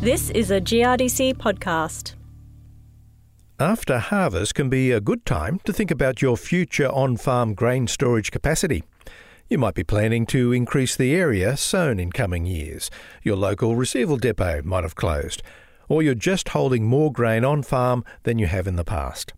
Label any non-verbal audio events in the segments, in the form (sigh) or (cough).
This is a GRDC podcast. After harvest can be a good time to think about your future on farm grain storage capacity. You might be planning to increase the area sown in coming years. Your local receival depot might have closed, or you're just holding more grain on farm than you have in the past.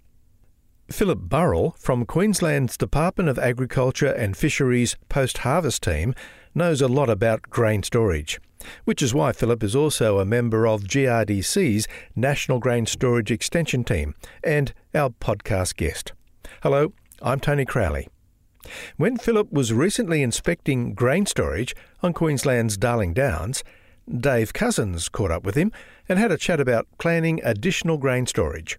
Philip Burrill from Queensland's Department of Agriculture and Fisheries post harvest team knows a lot about grain storage, which is why Philip is also a member of GRDC's National Grain Storage Extension Team and our podcast guest. Hello, I'm Tony Crowley. When Philip was recently inspecting grain storage on Queensland's Darling Downs, Dave Cousins caught up with him and had a chat about planning additional grain storage.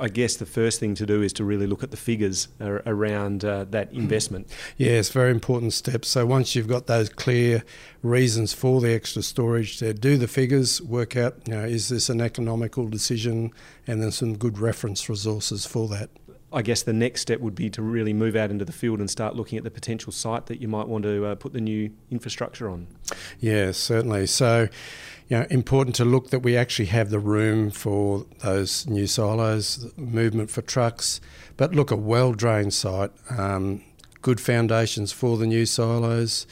I guess the first thing to do is to really look at the figures around uh, that investment. Yeah, it's very important step. So once you've got those clear reasons for the extra storage, there, do the figures, work out, you know, is this an economical decision, and then some good reference resources for that. I guess the next step would be to really move out into the field and start looking at the potential site that you might want to uh, put the new infrastructure on. Yeah, certainly. So, you know, important to look that we actually have the room for those new silos, movement for trucks, but look a well drained site, um, good foundations for the new silos.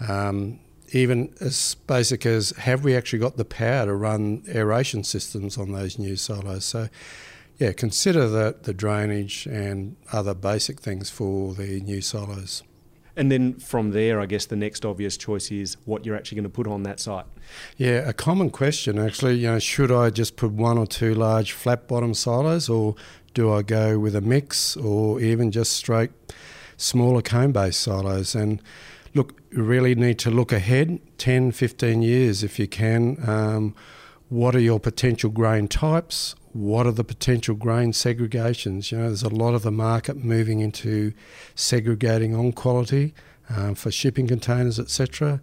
Um, even as basic as have we actually got the power to run aeration systems on those new silos? So, yeah, consider the, the drainage and other basic things for the new silos. And then from there, I guess the next obvious choice is what you're actually going to put on that site. Yeah, a common question actually. You know, should I just put one or two large flat bottom silos, or do I go with a mix, or even just straight smaller cone based silos? And look, you really need to look ahead 10, 15 years if you can. Um, what are your potential grain types? what are the potential grain segregations? You know, there's a lot of the market moving into segregating on quality um, for shipping containers, etc.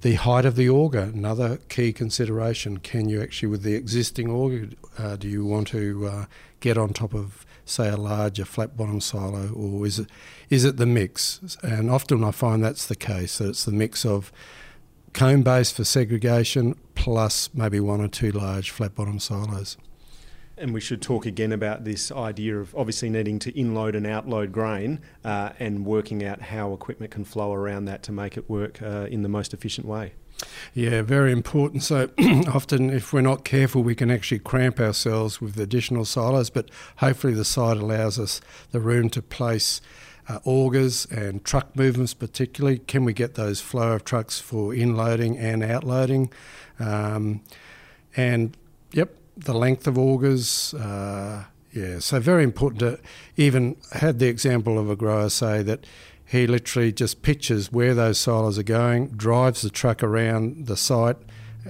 The height of the auger, another key consideration. Can you actually, with the existing auger, uh, do you want to uh, get on top of, say, a larger flat bottom silo, or is it is it the mix? And often I find that's the case. That it's the mix of cone base for segregation plus maybe one or two large flat bottom silos. And we should talk again about this idea of obviously needing to inload and outload grain uh, and working out how equipment can flow around that to make it work uh, in the most efficient way. Yeah, very important. So (clears throat) often, if we're not careful, we can actually cramp ourselves with additional silos, but hopefully, the site allows us the room to place. Uh, augers and truck movements, particularly. Can we get those flow of trucks for inloading and outloading? Um, and yep, the length of augers. Uh, yeah, so very important to even had the example of a grower say that he literally just pictures where those silos are going, drives the truck around the site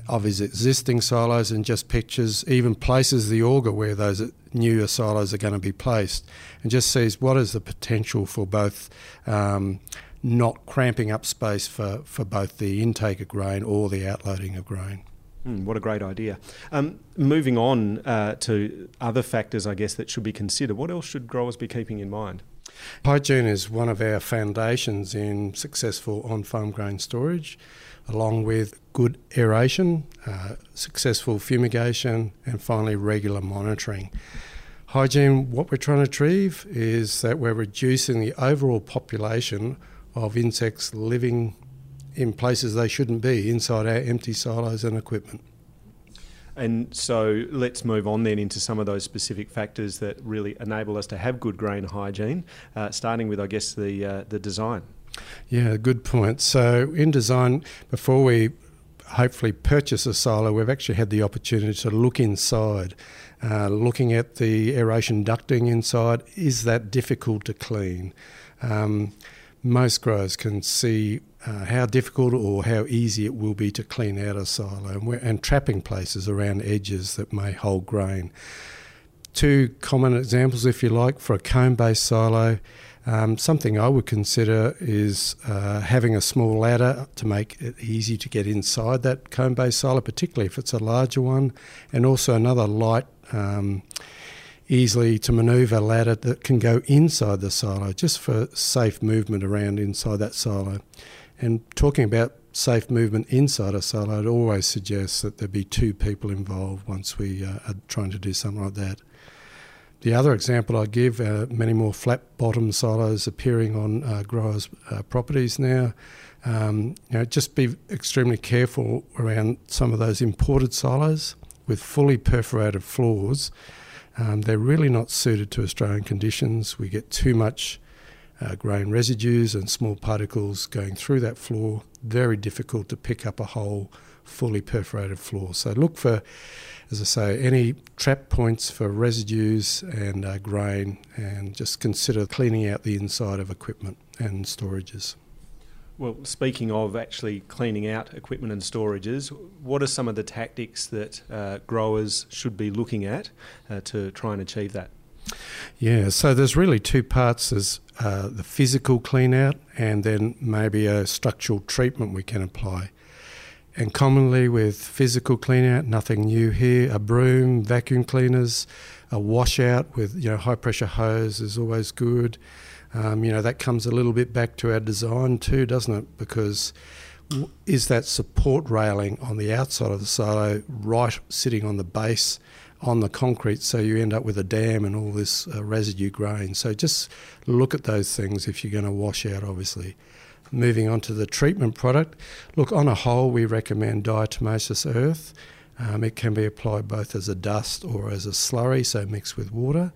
of his existing silos and just pictures, even places the auger where those newer silos are going to be placed, and just sees what is the potential for both um, not cramping up space for, for both the intake of grain or the outloading of grain. Mm, what a great idea. Um, moving on uh, to other factors, I guess, that should be considered. What else should growers be keeping in mind? Hygiene is one of our foundations in successful on farm grain storage, along with good aeration, uh, successful fumigation, and finally regular monitoring. Hygiene, what we're trying to achieve is that we're reducing the overall population of insects living in places they shouldn't be inside our empty silos and equipment. And so let's move on then into some of those specific factors that really enable us to have good grain hygiene, uh, starting with, I guess, the, uh, the design. Yeah, good point. So, in design, before we hopefully purchase a silo, we've actually had the opportunity to look inside, uh, looking at the aeration ducting inside. Is that difficult to clean? Um, most growers can see uh, how difficult or how easy it will be to clean out a silo and, and trapping places around edges that may hold grain. Two common examples, if you like, for a cone based silo. Um, something I would consider is uh, having a small ladder to make it easy to get inside that cone based silo, particularly if it's a larger one, and also another light. Um, easily to manoeuvre a ladder that can go inside the silo just for safe movement around inside that silo. And talking about safe movement inside a silo, I'd always suggest that there be two people involved once we uh, are trying to do something like that. The other example I give, uh, many more flat bottom silos appearing on uh, growers' uh, properties now. Um, you know, just be extremely careful around some of those imported silos with fully perforated floors. Um, they're really not suited to Australian conditions. We get too much uh, grain residues and small particles going through that floor. Very difficult to pick up a whole fully perforated floor. So look for, as I say, any trap points for residues and uh, grain, and just consider cleaning out the inside of equipment and storages. Well, speaking of actually cleaning out equipment and storages, what are some of the tactics that uh, growers should be looking at uh, to try and achieve that? Yeah, so there's really two parts. There's uh, the physical clean out and then maybe a structural treatment we can apply. And commonly with physical clean out, nothing new here, a broom, vacuum cleaners, a washout with you know high pressure hose is always good. Um, you know that comes a little bit back to our design too, doesn't it? Because is that support railing on the outside of the silo right sitting on the base on the concrete, so you end up with a dam and all this uh, residue grain. So just look at those things if you're going to wash out, obviously. Moving on to the treatment product, look, on a whole, we recommend diatomaceous earth. Um, it can be applied both as a dust or as a slurry, so mixed with water.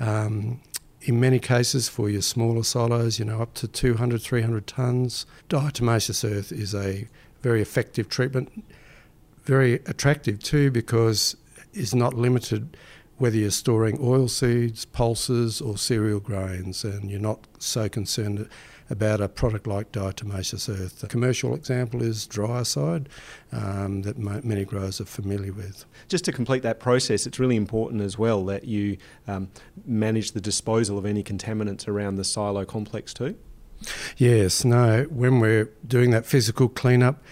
Um, in many cases, for your smaller silos, you know, up to 200, 300 tonnes, diatomaceous earth is a very effective treatment. Very attractive too because is not limited whether you're storing oil seeds, pulses, or cereal grains, and you're not so concerned about a product like diatomaceous earth. The commercial example is Dryacide um, that many growers are familiar with. Just to complete that process, it's really important as well that you um, manage the disposal of any contaminants around the silo complex too. Yes, no, when we're doing that physical cleanup,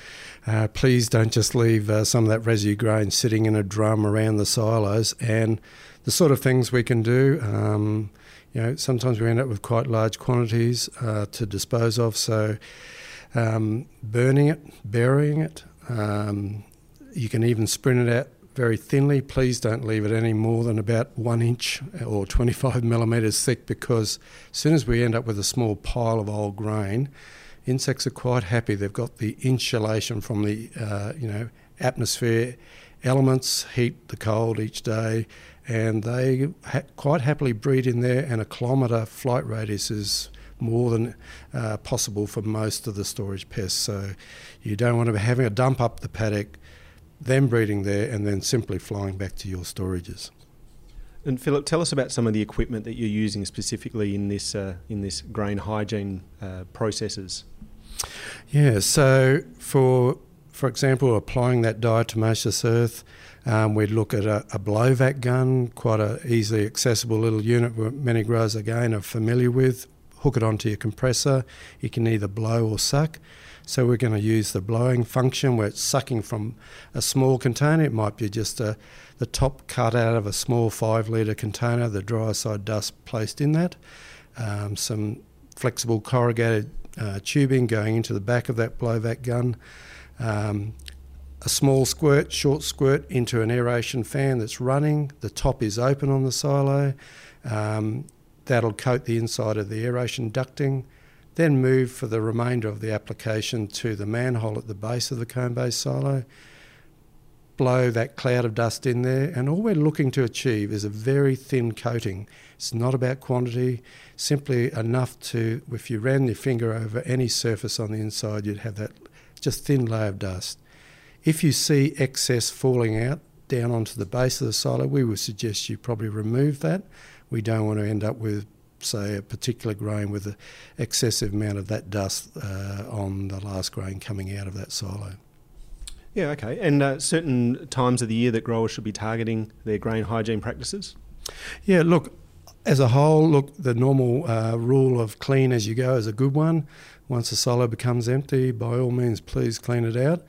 uh, please don't just leave uh, some of that residue grain sitting in a drum around the silos. And the sort of things we can do, um, you know, sometimes we end up with quite large quantities uh, to dispose of. So um, burning it, burying it, um, you can even sprint it out very thinly. Please don't leave it any more than about one inch or 25 millimetres thick because as soon as we end up with a small pile of old grain, insects are quite happy. They've got the insulation from the uh, you know atmosphere, elements, heat, the cold each day, and they ha- quite happily breed in there. And a kilometre flight radius is more than uh, possible for most of the storage pests. So you don't want to be having a dump up the paddock, them breeding there, and then simply flying back to your storages. And Philip, tell us about some of the equipment that you're using specifically in this uh, in this grain hygiene uh, processes. Yeah, so for for example, applying that diatomaceous earth, um, we'd look at a, a blowvac gun, quite a easily accessible little unit many growers again are familiar with. Hook it onto your compressor. You can either blow or suck. So we're going to use the blowing function where it's sucking from a small container. It might be just a, the top cut out of a small five litre container, the Dryacide dust placed in that. Um, some flexible corrugated uh, tubing going into the back of that blowvac gun, um, a small squirt, short squirt into an aeration fan that's running. The top is open on the silo. Um, that'll coat the inside of the aeration ducting. Then move for the remainder of the application to the manhole at the base of the cone base silo. Blow that cloud of dust in there, and all we're looking to achieve is a very thin coating. It's not about quantity, simply enough to, if you ran your finger over any surface on the inside, you'd have that just thin layer of dust. If you see excess falling out down onto the base of the silo, we would suggest you probably remove that. We don't want to end up with, say, a particular grain with an excessive amount of that dust uh, on the last grain coming out of that silo. Yeah, okay. And uh, certain times of the year that growers should be targeting their grain hygiene practices? Yeah, look, as a whole, look, the normal uh, rule of clean as you go is a good one. Once the silo becomes empty, by all means, please clean it out.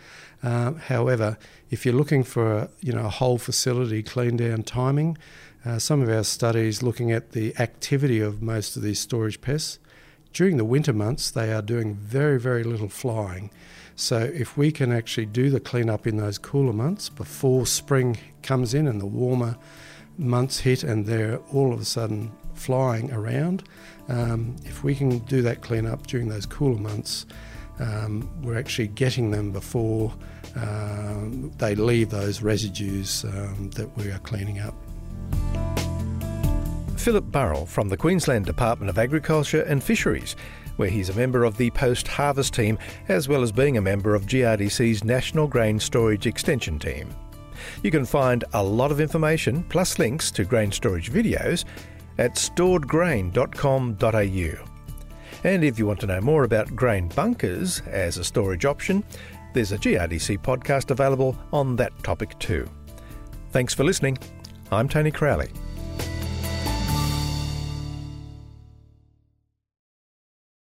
Um, however, if you're looking for a, you know a whole facility clean down timing, uh, some of our studies looking at the activity of most of these storage pests during the winter months, they are doing very, very little flying. So if we can actually do the cleanup in those cooler months before spring comes in and the warmer months hit and they're all of a sudden flying around, um, if we can do that cleanup during those cooler months, um, we're actually getting them before um, they leave those residues um, that we are cleaning up. Philip Burrill from the Queensland Department of Agriculture and Fisheries, where he's a member of the post harvest team as well as being a member of GRDC's National Grain Storage Extension Team. You can find a lot of information plus links to grain storage videos at storedgrain.com.au. And if you want to know more about grain bunkers as a storage option, there's a GRDC podcast available on that topic too. Thanks for listening. I'm Tony Crowley.